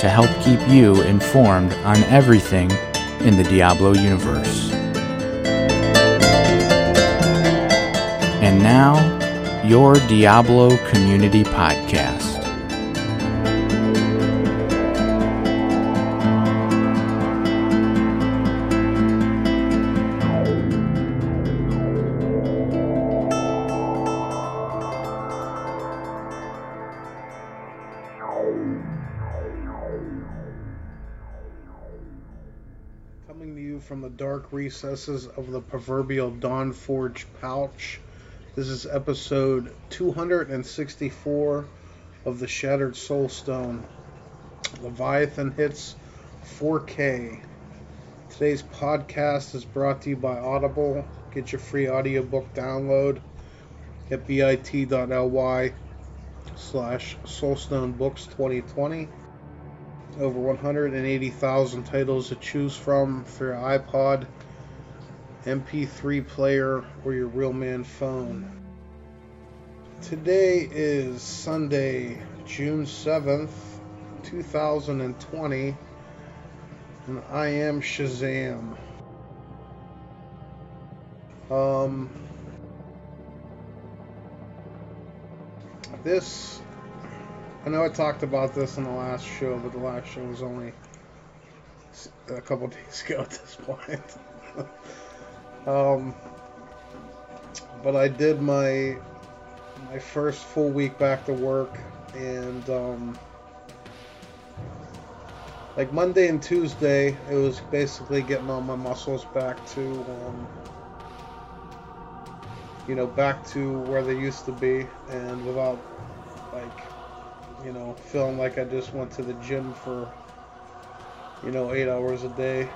to help keep you informed on everything in the Diablo universe. And now, your Diablo Community Podcast. Coming to you from the dark recesses of the proverbial Dawn Forge pouch. This is episode 264 of the Shattered Soulstone. Leviathan hits 4K. Today's podcast is brought to you by Audible. Get your free audiobook download at bit.ly slash soulstonebooks 2020 over 180,000 titles to choose from for your iPod, MP3 player, or your real man phone. Today is Sunday, June 7th, 2020, and I am Shazam. Um, this I know I talked about this in the last show, but the last show was only a couple days ago at this point. um, but I did my my first full week back to work, and um, like Monday and Tuesday, it was basically getting all my muscles back to um, you know back to where they used to be, and without like you know, feeling like I just went to the gym for, you know, eight hours a day.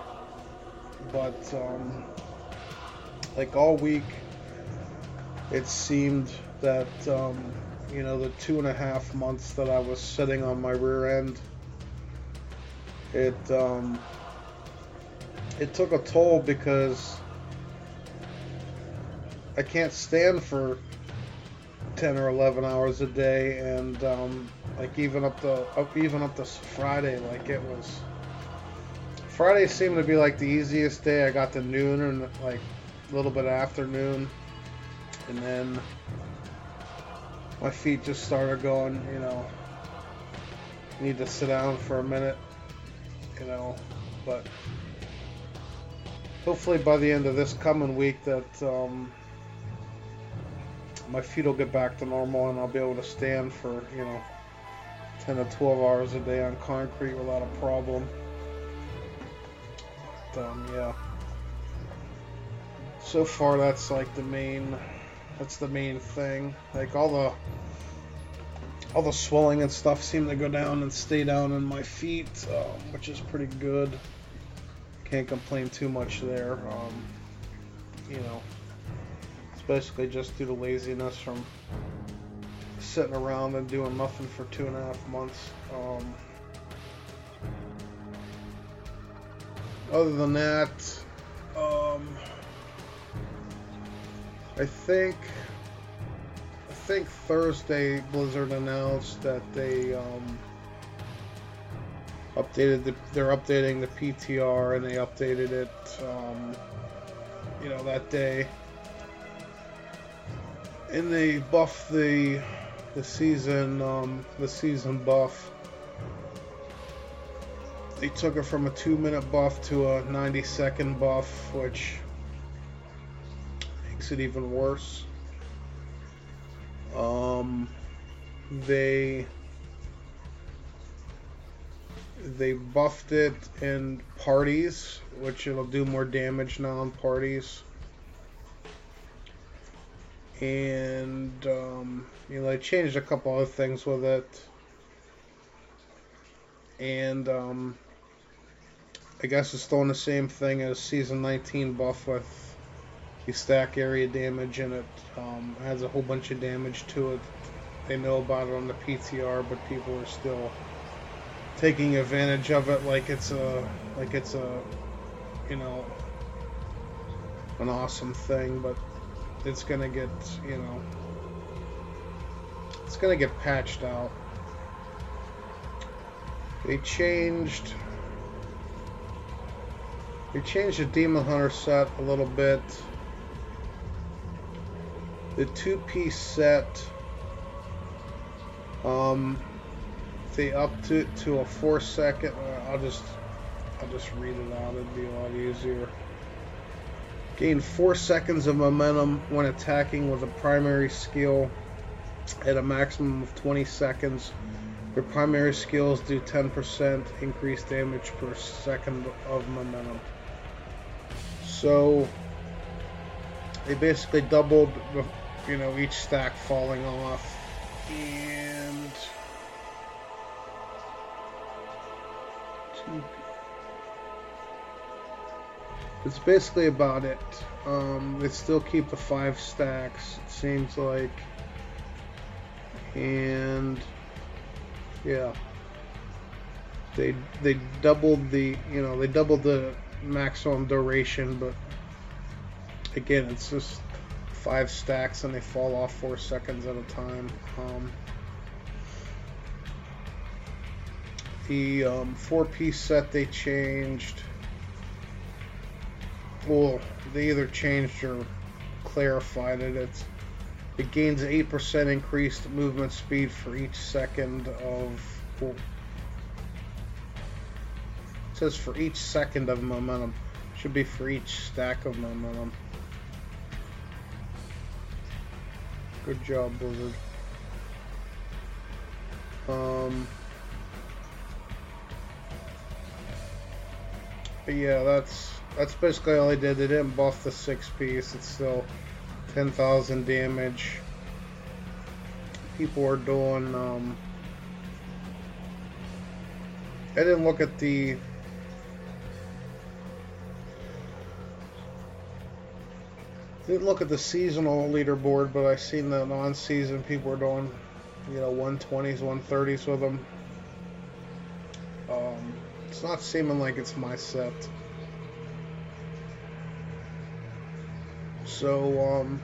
But, um, like all week, it seemed that, um, you know, the two and a half months that I was sitting on my rear end, it, um, it took a toll because I can't stand for 10 or 11 hours a day and um, like even up to up even up to Friday like it was Friday seemed to be like the easiest day. I got to noon and like a little bit afternoon. And then my feet just started going you know need to sit down for a minute you know. But hopefully by the end of this coming week that um, my feet will get back to normal and I'll be able to stand for, you know, 10 to 12 hours a day on concrete without a problem. But, um, yeah. So far, that's like the main, that's the main thing. Like all the, all the swelling and stuff seem to go down and stay down in my feet, um, which is pretty good. Can't complain too much there. Um, you know, it's basically just due to laziness from sitting around and doing nothing for two and a half months. Um, other than that, um, I think I think Thursday Blizzard announced that they um, updated the, they're updating the PTR and they updated it um, you know that day and they buff the the season um, the season buff. They took it from a two minute buff to a 90 second buff, which makes it even worse. Um, they they buffed it in parties, which it'll do more damage now in parties and um, you know I changed a couple other things with it, and um, I guess it's doing the same thing as season 19 buff with you stack area damage and it um, adds a whole bunch of damage to it. They know about it on the PTR, but people are still taking advantage of it like it's a like it's a you know an awesome thing, but it's gonna get you know it's gonna get patched out. They changed they changed the Demon Hunter set a little bit. The two-piece set um they upped it to a four second uh, I'll just I'll just read it out, it'd be a lot easier. Gain 4 seconds of momentum when attacking with a primary skill at a maximum of 20 seconds. Your primary skills do 10% increased damage per second of momentum. So they basically doubled, you know, each stack falling off. And it's basically about it. Um, they still keep the five stacks, it seems like. And yeah. They they doubled the you know, they doubled the maximum duration, but again it's just five stacks and they fall off four seconds at a time. Um, the um, four piece set they changed well, they either changed or clarified it. It's it gains 8% increased movement speed for each second of. It says for each second of momentum. Should be for each stack of momentum. Good job, Blizzard. Um. But yeah, that's that's basically all I did. They didn't buff the six piece. It's still 10,000 damage. People are doing. Um, I didn't look at the. Didn't look at the seasonal leaderboard, but I seen that on season people are doing, you know, 120s, 130s with them. Um, it's not seeming like it's my set. So um,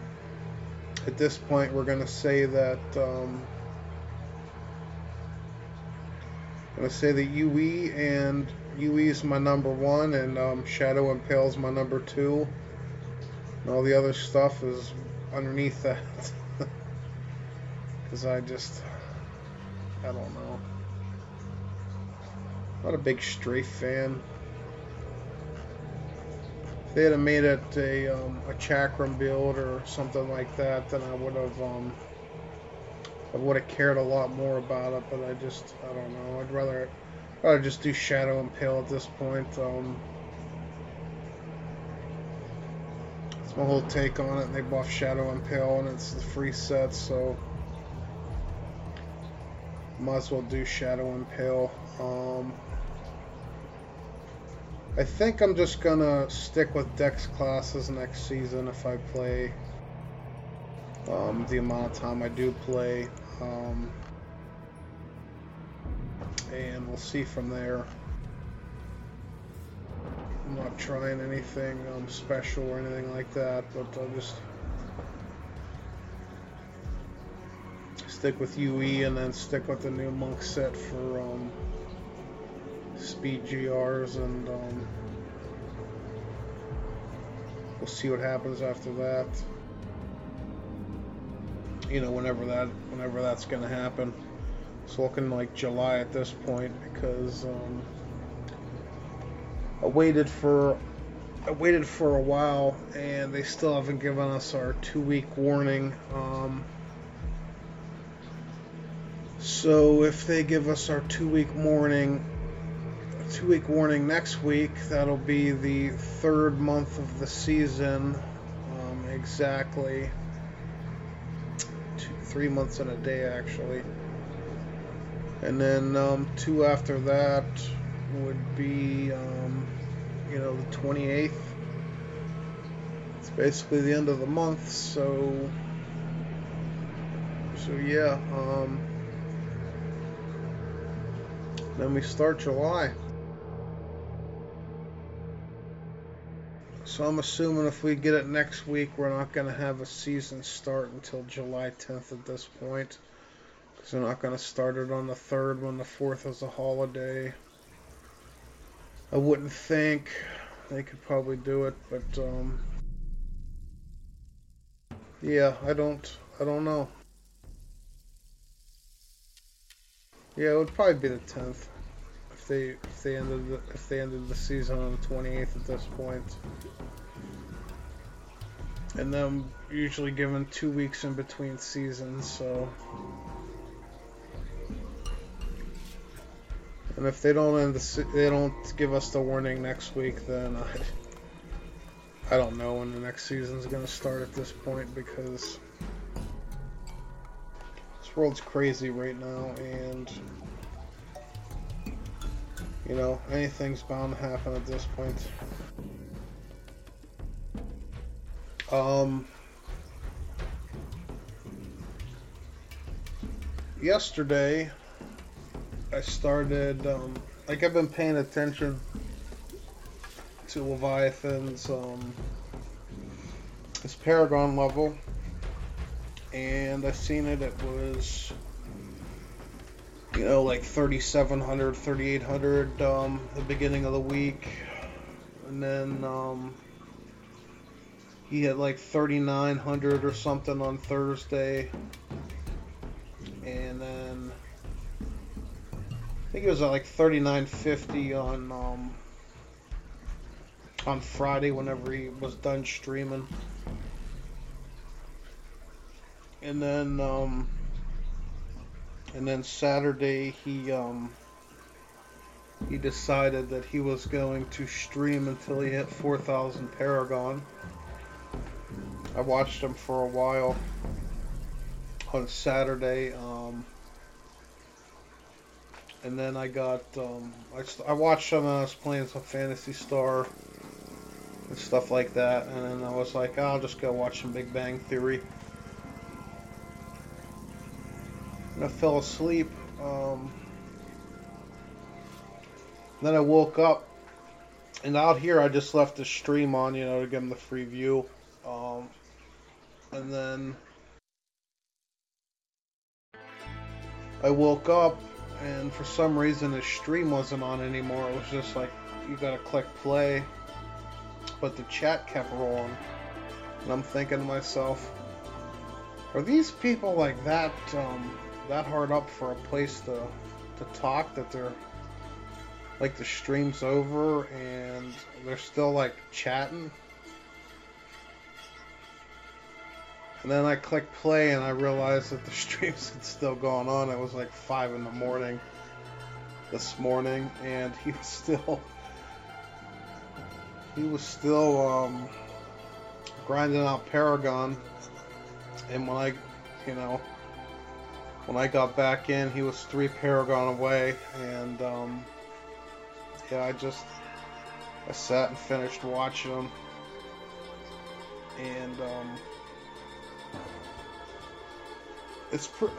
at this point, we're going to say that um, I'm going to say that UE and UE is my number one, and um, Shadow Impale is my number two. And all the other stuff is underneath that. Because I just, I don't know. Not a big Strafe fan they had made it a, um, a chakram build or something like that, then I would have um, I would have cared a lot more about it. But I just I don't know. I'd rather rather just do Shadow and Impale at this point. Um, it's my whole take on it. They buff Shadow and Impale, and it's the free set, so might as well do Shadow and Impale. Um, I think I'm just gonna stick with Dex classes next season if I play um, the amount of time I do play. Um, and we'll see from there. I'm not trying anything um, special or anything like that, but I'll just stick with UE and then stick with the new monk set for um, speed GRs and um, we'll see what happens after that. You know, whenever that whenever that's gonna happen. It's looking like July at this point because um, I waited for I waited for a while and they still haven't given us our two week warning. Um, so if they give us our two week warning two week warning next week. That'll be the third month of the season. Um, exactly. Two, three months and a day, actually. And then um, two after that would be um, you know, the 28th. It's basically the end of the month, so so yeah, um, then we start July. So I'm assuming if we get it next week, we're not going to have a season start until July 10th at this point. Because they're not going to start it on the 3rd when the 4th is a holiday. I wouldn't think they could probably do it, but um, yeah, I don't, I don't know. Yeah, it would probably be the 10th if they if they ended the, if they ended the season on the 28th at this point. And then usually given two weeks in between seasons, so. And if they don't end the they don't give us the warning next week, then I I don't know when the next season's gonna start at this point because this world's crazy right now, and you know anything's bound to happen at this point. Um, yesterday, I started, um, like, I've been paying attention to Leviathan's, um, his Paragon level, and I seen it, it was, you know, like 3,700, 3,800, um, the beginning of the week, and then, um, he had like 3,900 or something on Thursday. And then I think it was at like 3,950 on um, on Friday whenever he was done streaming. And then um, and then Saturday he um, he decided that he was going to stream until he hit 4,000 Paragon. I watched him for a while on Saturday, um, and then I got um, I, I watched him and I was playing some Phantasy Star and stuff like that, and then I was like, oh, I'll just go watch some Big Bang Theory. I fell asleep. Um, then I woke up, and out here I just left the stream on, you know, to give him the free view. Um, and then I woke up and for some reason the stream wasn't on anymore. It was just like you gotta click play, but the chat kept rolling, and I'm thinking to myself, are these people like that um, that hard up for a place to to talk that they're like the stream's over and they're still like chatting? And then I click play and I realized that the streams had still going on. It was like 5 in the morning this morning and he was still he was still um, grinding out Paragon and when I you know when I got back in he was three Paragon away and um, yeah I just I sat and finished watching him. And um, it's pre-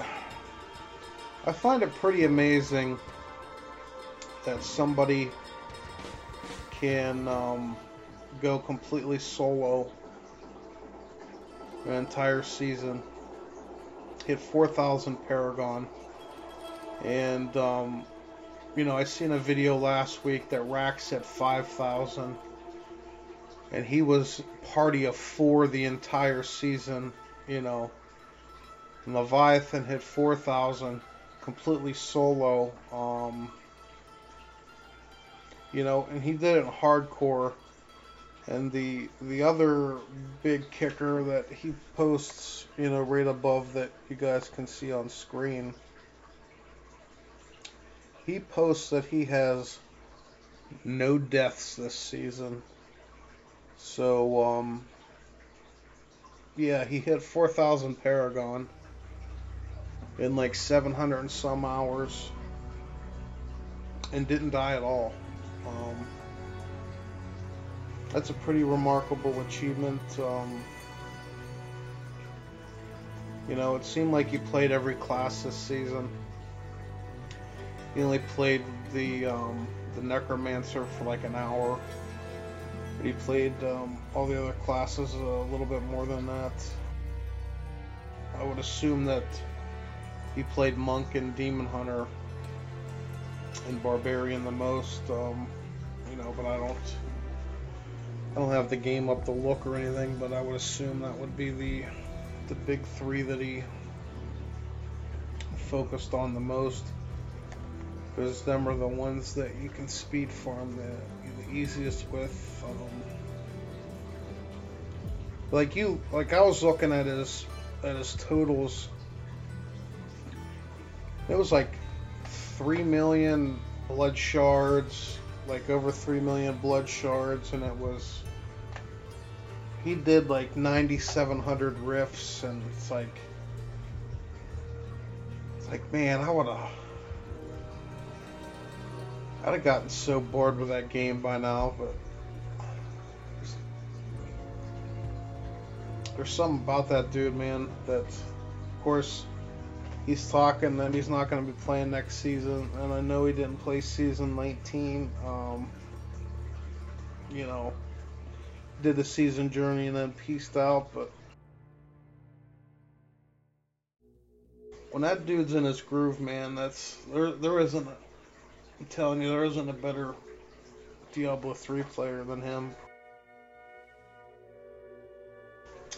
I find it pretty amazing that somebody can um, go completely solo an entire season, hit 4,000 Paragon, and um, you know I seen a video last week that Rax hit 5,000, and he was party of four the entire season, you know And Leviathan hit 4,000 completely solo. Um, you know, and he did it hardcore. And the the other big kicker that he posts, you know, right above that you guys can see on screen. He posts that he has no deaths this season. So um yeah, he hit 4,000 Paragon in like 700 and some hours and didn't die at all. Um, that's a pretty remarkable achievement. Um, you know, it seemed like he played every class this season. He only played the um, the Necromancer for like an hour. But he played um, all the other classes a little bit more than that. I would assume that he played Monk and Demon Hunter and Barbarian the most. Um, you know, but I don't. I don't have the game up to look or anything, but I would assume that would be the the big three that he focused on the most because them are the ones that you can speed farm the, the easiest with. Um, like you, like I was looking at his at his totals. It was like three million blood shards, like over three million blood shards, and it was he did like 9700 rifts, and it's like it's like man i would have i'd have gotten so bored with that game by now but there's something about that dude man that of course he's talking that he's not going to be playing next season and i know he didn't play season 19 um, you know did the season journey and then pieced out, but when that dude's in his groove, man, that's there. There isn't. A, I'm telling you, there isn't a better Diablo three player than him.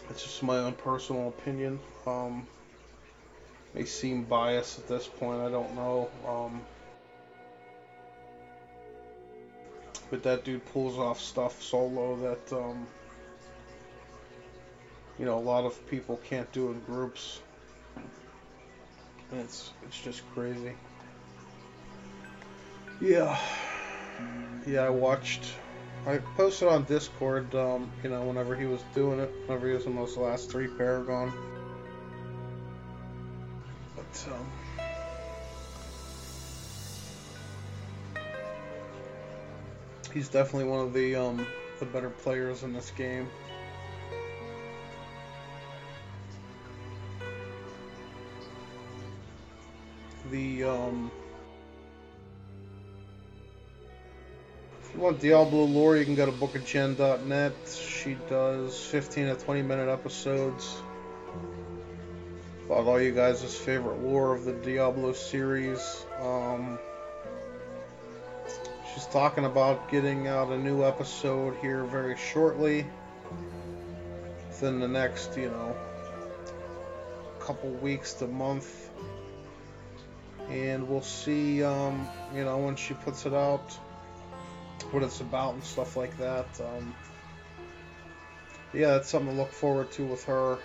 It's just my own personal opinion. Um, may seem biased at this point. I don't know. Um, but that dude pulls off stuff solo that um, you know a lot of people can't do in groups, and it's it's just crazy. Yeah, yeah. I watched. I posted on Discord. Um, you know, whenever he was doing it, whenever he was in those last three Paragon. Um, he's definitely one of the um, the better players in this game. The um, if you want Diablo lore, you can go to bookofgen.net. She does 15 to 20 minute episodes about all you guys' favorite lore of the Diablo series. Um, She's talking about getting out a new episode here very shortly. Within the next, you know, couple weeks to month. And we'll see, um, you know, when she puts it out, what it's about and stuff like that. Um, yeah, that's something to look forward to with her.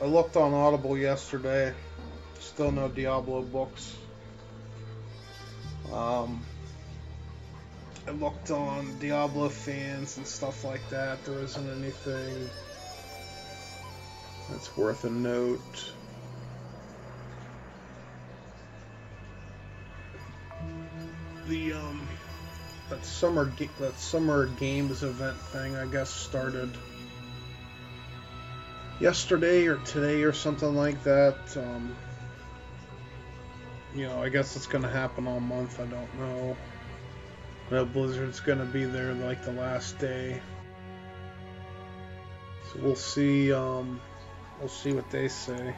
I looked on Audible yesterday. Still no Diablo books. Um, I looked on Diablo fans and stuff like that. There isn't anything that's worth a note. The um, that summer that summer games event thing, I guess, started yesterday or today or something like that. Um, you know, I guess it's gonna happen all month. I don't know. No Blizzard's gonna be there like the last day, so we'll see. Um, we'll see what they say.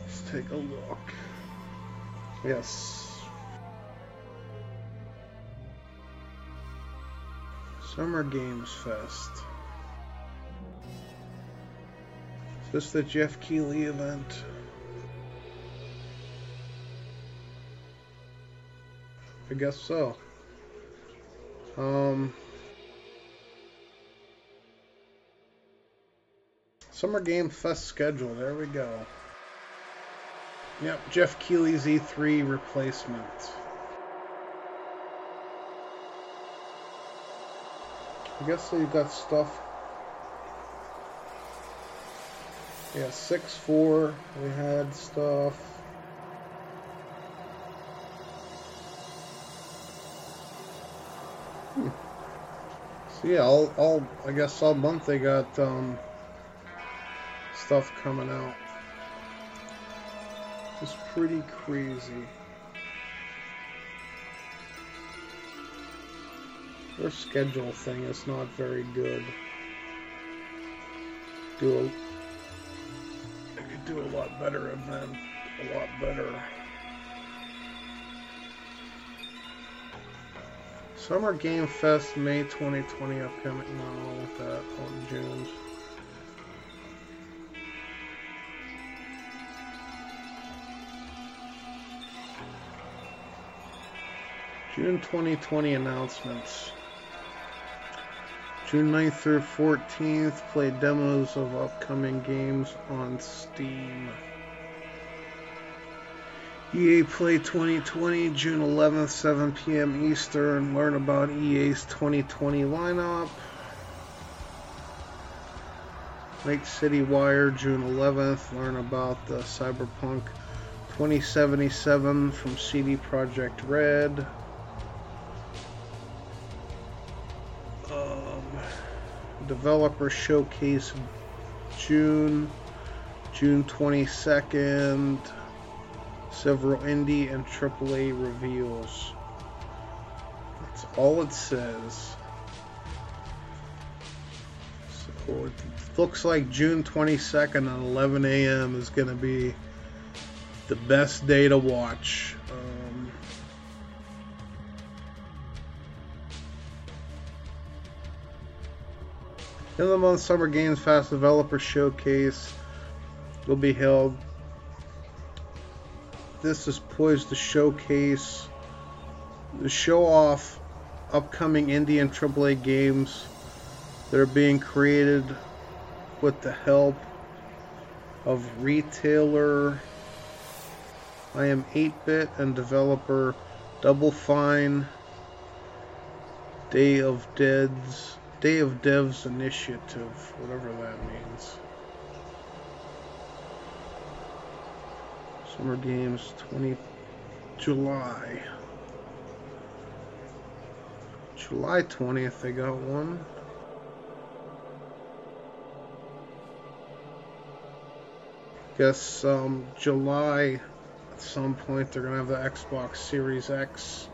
Let's take a look. Yes. Summer Games Fest. This the Geoff Keighley event? I guess so. Um, Summer Game Fest schedule. There we go. Yep, Geoff Keighley's E3 replacement. I guess you got stuff. Yeah, 6-4, we had stuff. So yeah, all, all I guess all month they got um, stuff coming out. It's pretty crazy. Their schedule thing is not very good. Do a, do a lot better event, a lot better. Summer Game Fest May 2020 upcoming. No, I want that on June. June 2020 announcements. June 9th through 14th, play demos of upcoming games on Steam. EA Play 2020, June 11th, 7 p.m. Eastern. Learn about EA's 2020 lineup. Night City Wire, June 11th. Learn about the Cyberpunk 2077 from CD Projekt Red. Developer Showcase, June, June 22nd several indie and AAA reveals. That's all it says. So it looks like June 22nd at 11 a.m. is going to be the best day to watch. In the month, Summer Games Fast Developer Showcase will be held. This is poised to showcase, to show off upcoming indie and AAA games that are being created with the help of retailer I am 8-bit and developer Double Fine Day of Dead's Day of Devs Initiative, whatever that means. Summer Games 20 July. July 20th they got one. Guess um, July at some point they're gonna have the Xbox Series X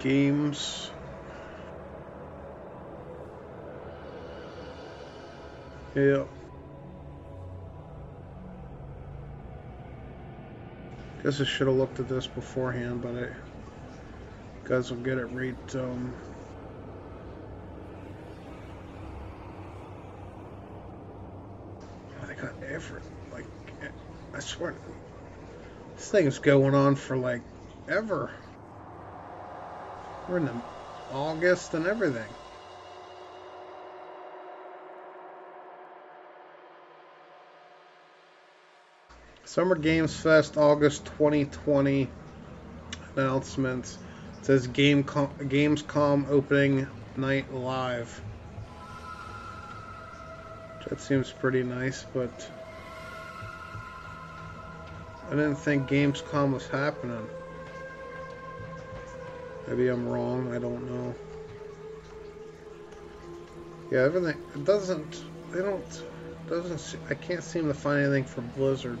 games. Yeah. Guess I should have looked at this beforehand, but I guys will get it right. Um, oh, they got every like I swear this thing's going on for like ever. We're in August and everything. Summer Games Fest August 2020 announcements. It says Game Gamescom opening night live. That seems pretty nice, but I didn't think Gamescom was happening. Maybe I'm wrong, I don't know. Yeah, everything it doesn't they don't doesn't I can't seem to find anything for Blizzard.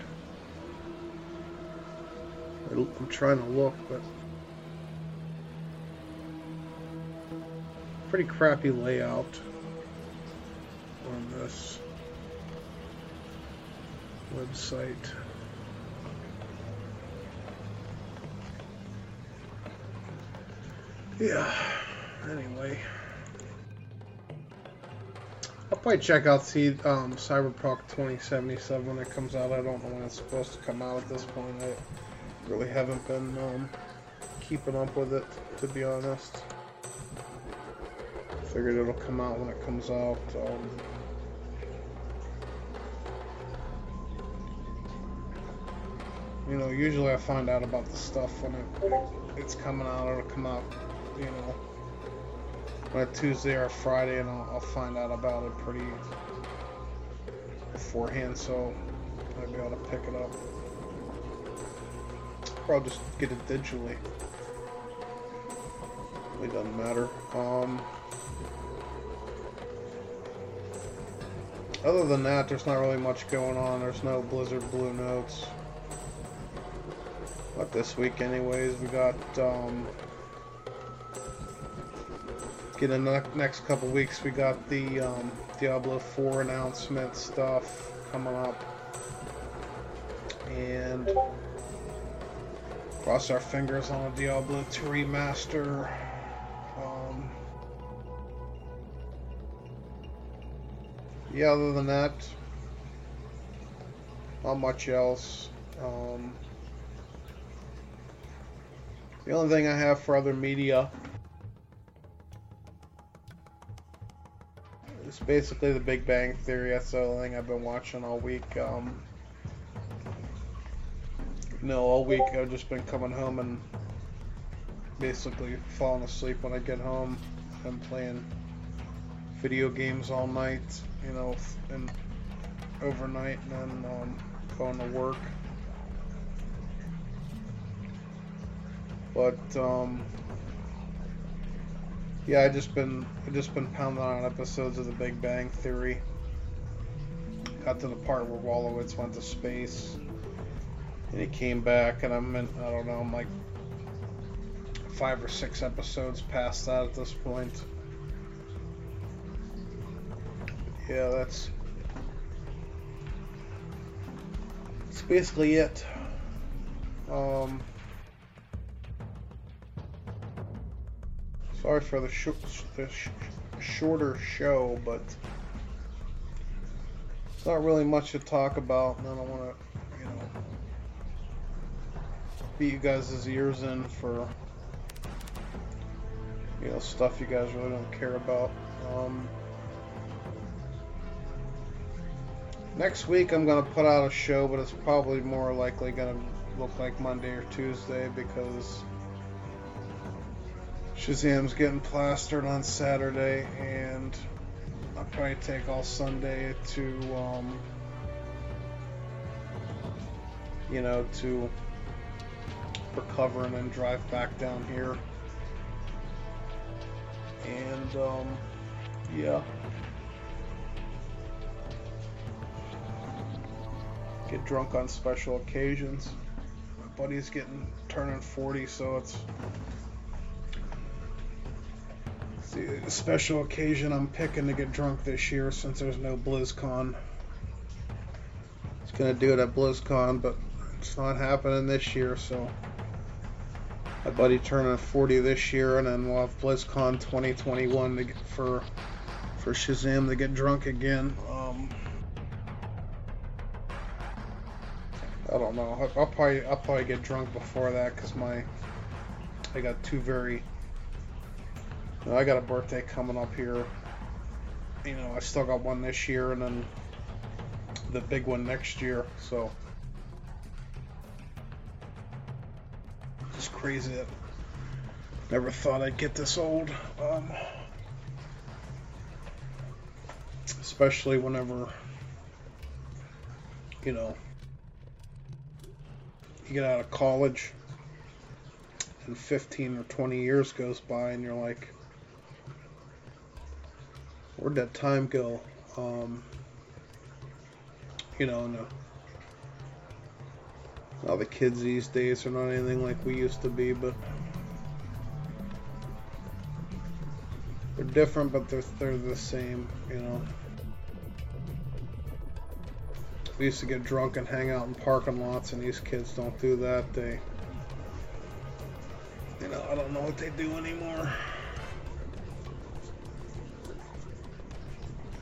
I'm trying to look, but pretty crappy layout on this website. Yeah, anyway. I'll probably check out see um, Cyberpunk 2077 when it comes out. I don't know when it's supposed to come out at this point. I, really haven't been um, keeping up with it, to be honest. Figured it'll come out when it comes out. Um, you know, usually I find out about the stuff when it, it's coming out. It'll come out, you know, on a Tuesday or Friday, and I'll, I'll find out about it pretty beforehand, so I'll be able to pick it up. I'll just get it digitally. It doesn't matter. Um, other than that, there's not really much going on. There's no Blizzard Blue Notes. But this week, anyways, we got um, get in the next couple weeks. We got the um, Diablo 4 announcement stuff coming up, and cross our fingers on a Diablo 2 remaster. Um, yeah, other than that, not much else. Um, the only thing I have for other media is basically The Big Bang Theory. That's the only thing I've been watching all week. Um, no, all week I've just been coming home and basically falling asleep when I get home and playing video games all night, you know, and overnight, and then um, going to work. But um, yeah, I just been I just been pounding on episodes of The Big Bang Theory. Got to the part where Wolowitz went to space, and he came back, and I'm in I don't know I'm like five or six episodes past that at this point. Yeah, that's that's basically it. Um, Sorry for the, sh the sh shorter show, but it's not really much to talk about, and I don't want to, you know, beat you guys' ears in for, you know, stuff you guys really don't care about. Um, next week I'm to put out a show, but it's probably more likely to look like Monday or Tuesday because Shazam's getting plastered on Saturday, and I'll probably take all Sunday to, um, you know, to recover and then drive back down here. And, um, yeah. Get drunk on special occasions. My buddy's getting turning 40, so it's the special occasion I'm picking to get drunk this year since there's no BlizzCon. It's gonna do it at BlizzCon, but it's not happening this year, so my buddy turning 40 this year, and then we'll have BlizzCon 2021 to get, for for Shazam to get drunk again. Um, I don't know. I'll, I'll probably I'll probably get drunk before that because my I got two very I got a birthday coming up here. You know, I still got one this year and then the big one next year. So it's crazy that never thought I'd get this old. Um, especially whenever you know you get out of college and 15 or 20 years goes by and you're like where'd that time go? Um, you know, no. All the kids these days are not anything like we used to be, but they're different, but they're they're the same, you know. We used to get drunk and hang out in parking lots, and these kids don't do that. They, you know, I don't know what they do anymore.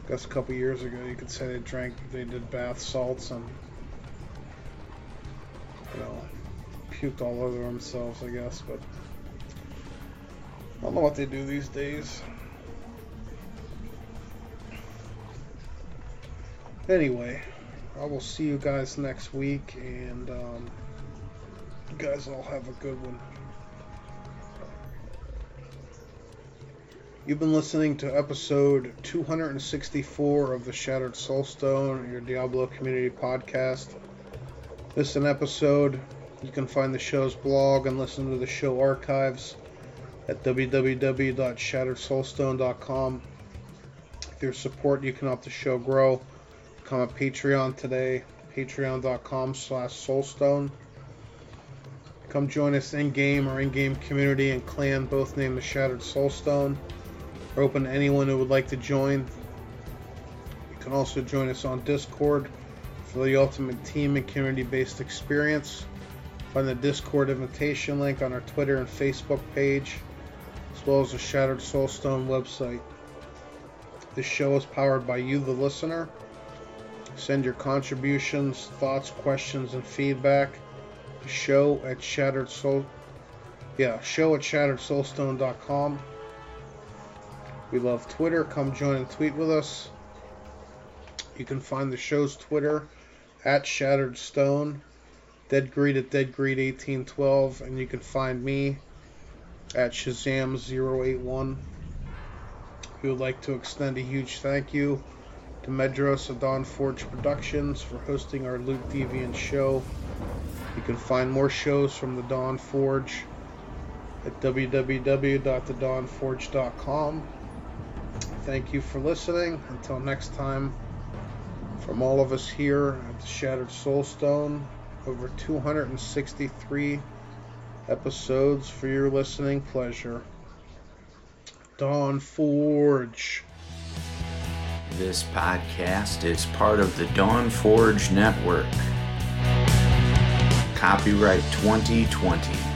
I guess a couple years ago you could say they drank, they did bath salts and, puked all over themselves, I guess, but I don't know what they do these days. Anyway, I will see you guys next week, and um, you guys all have a good one. You've been listening to episode 264 of the Shattered Soulstone, your Diablo community podcast. This is an episode. You can find the show's blog and listen to the show archives at www.shatteredsoulstone.com. With your support, you can help the show grow. Become a Patreon today, patreon.com slash soulstone. Come join us in-game or in-game community and clan, both named the Shattered Soulstone. We're open to anyone who would like to join. You can also join us on Discord for the ultimate team and community-based experience. Find the Discord invitation link on our Twitter and Facebook page, as well as the Shattered Soulstone website. This show is powered by you, the listener. Send your contributions, thoughts, questions, and feedback to show at Shattered Soul. Yeah, show at shatteredsoulstone.com. We love Twitter. Come join and tweet with us. You can find the show's Twitter at Shattered Stone, Dead Greed at Dead Greed 1812, and you can find me at Shazam081. We would like to extend a huge thank you to Medros Dawn Forge Productions for hosting our Luke Deviant show. You can find more shows from the Dawn Forge at www.thedawnforge.com. Thank you for listening. Until next time, from all of us here at the Shattered Soulstone, over 263 episodes for your listening pleasure. Dawn Forge. This podcast is part of the Dawn Forge Network. Copyright 2020.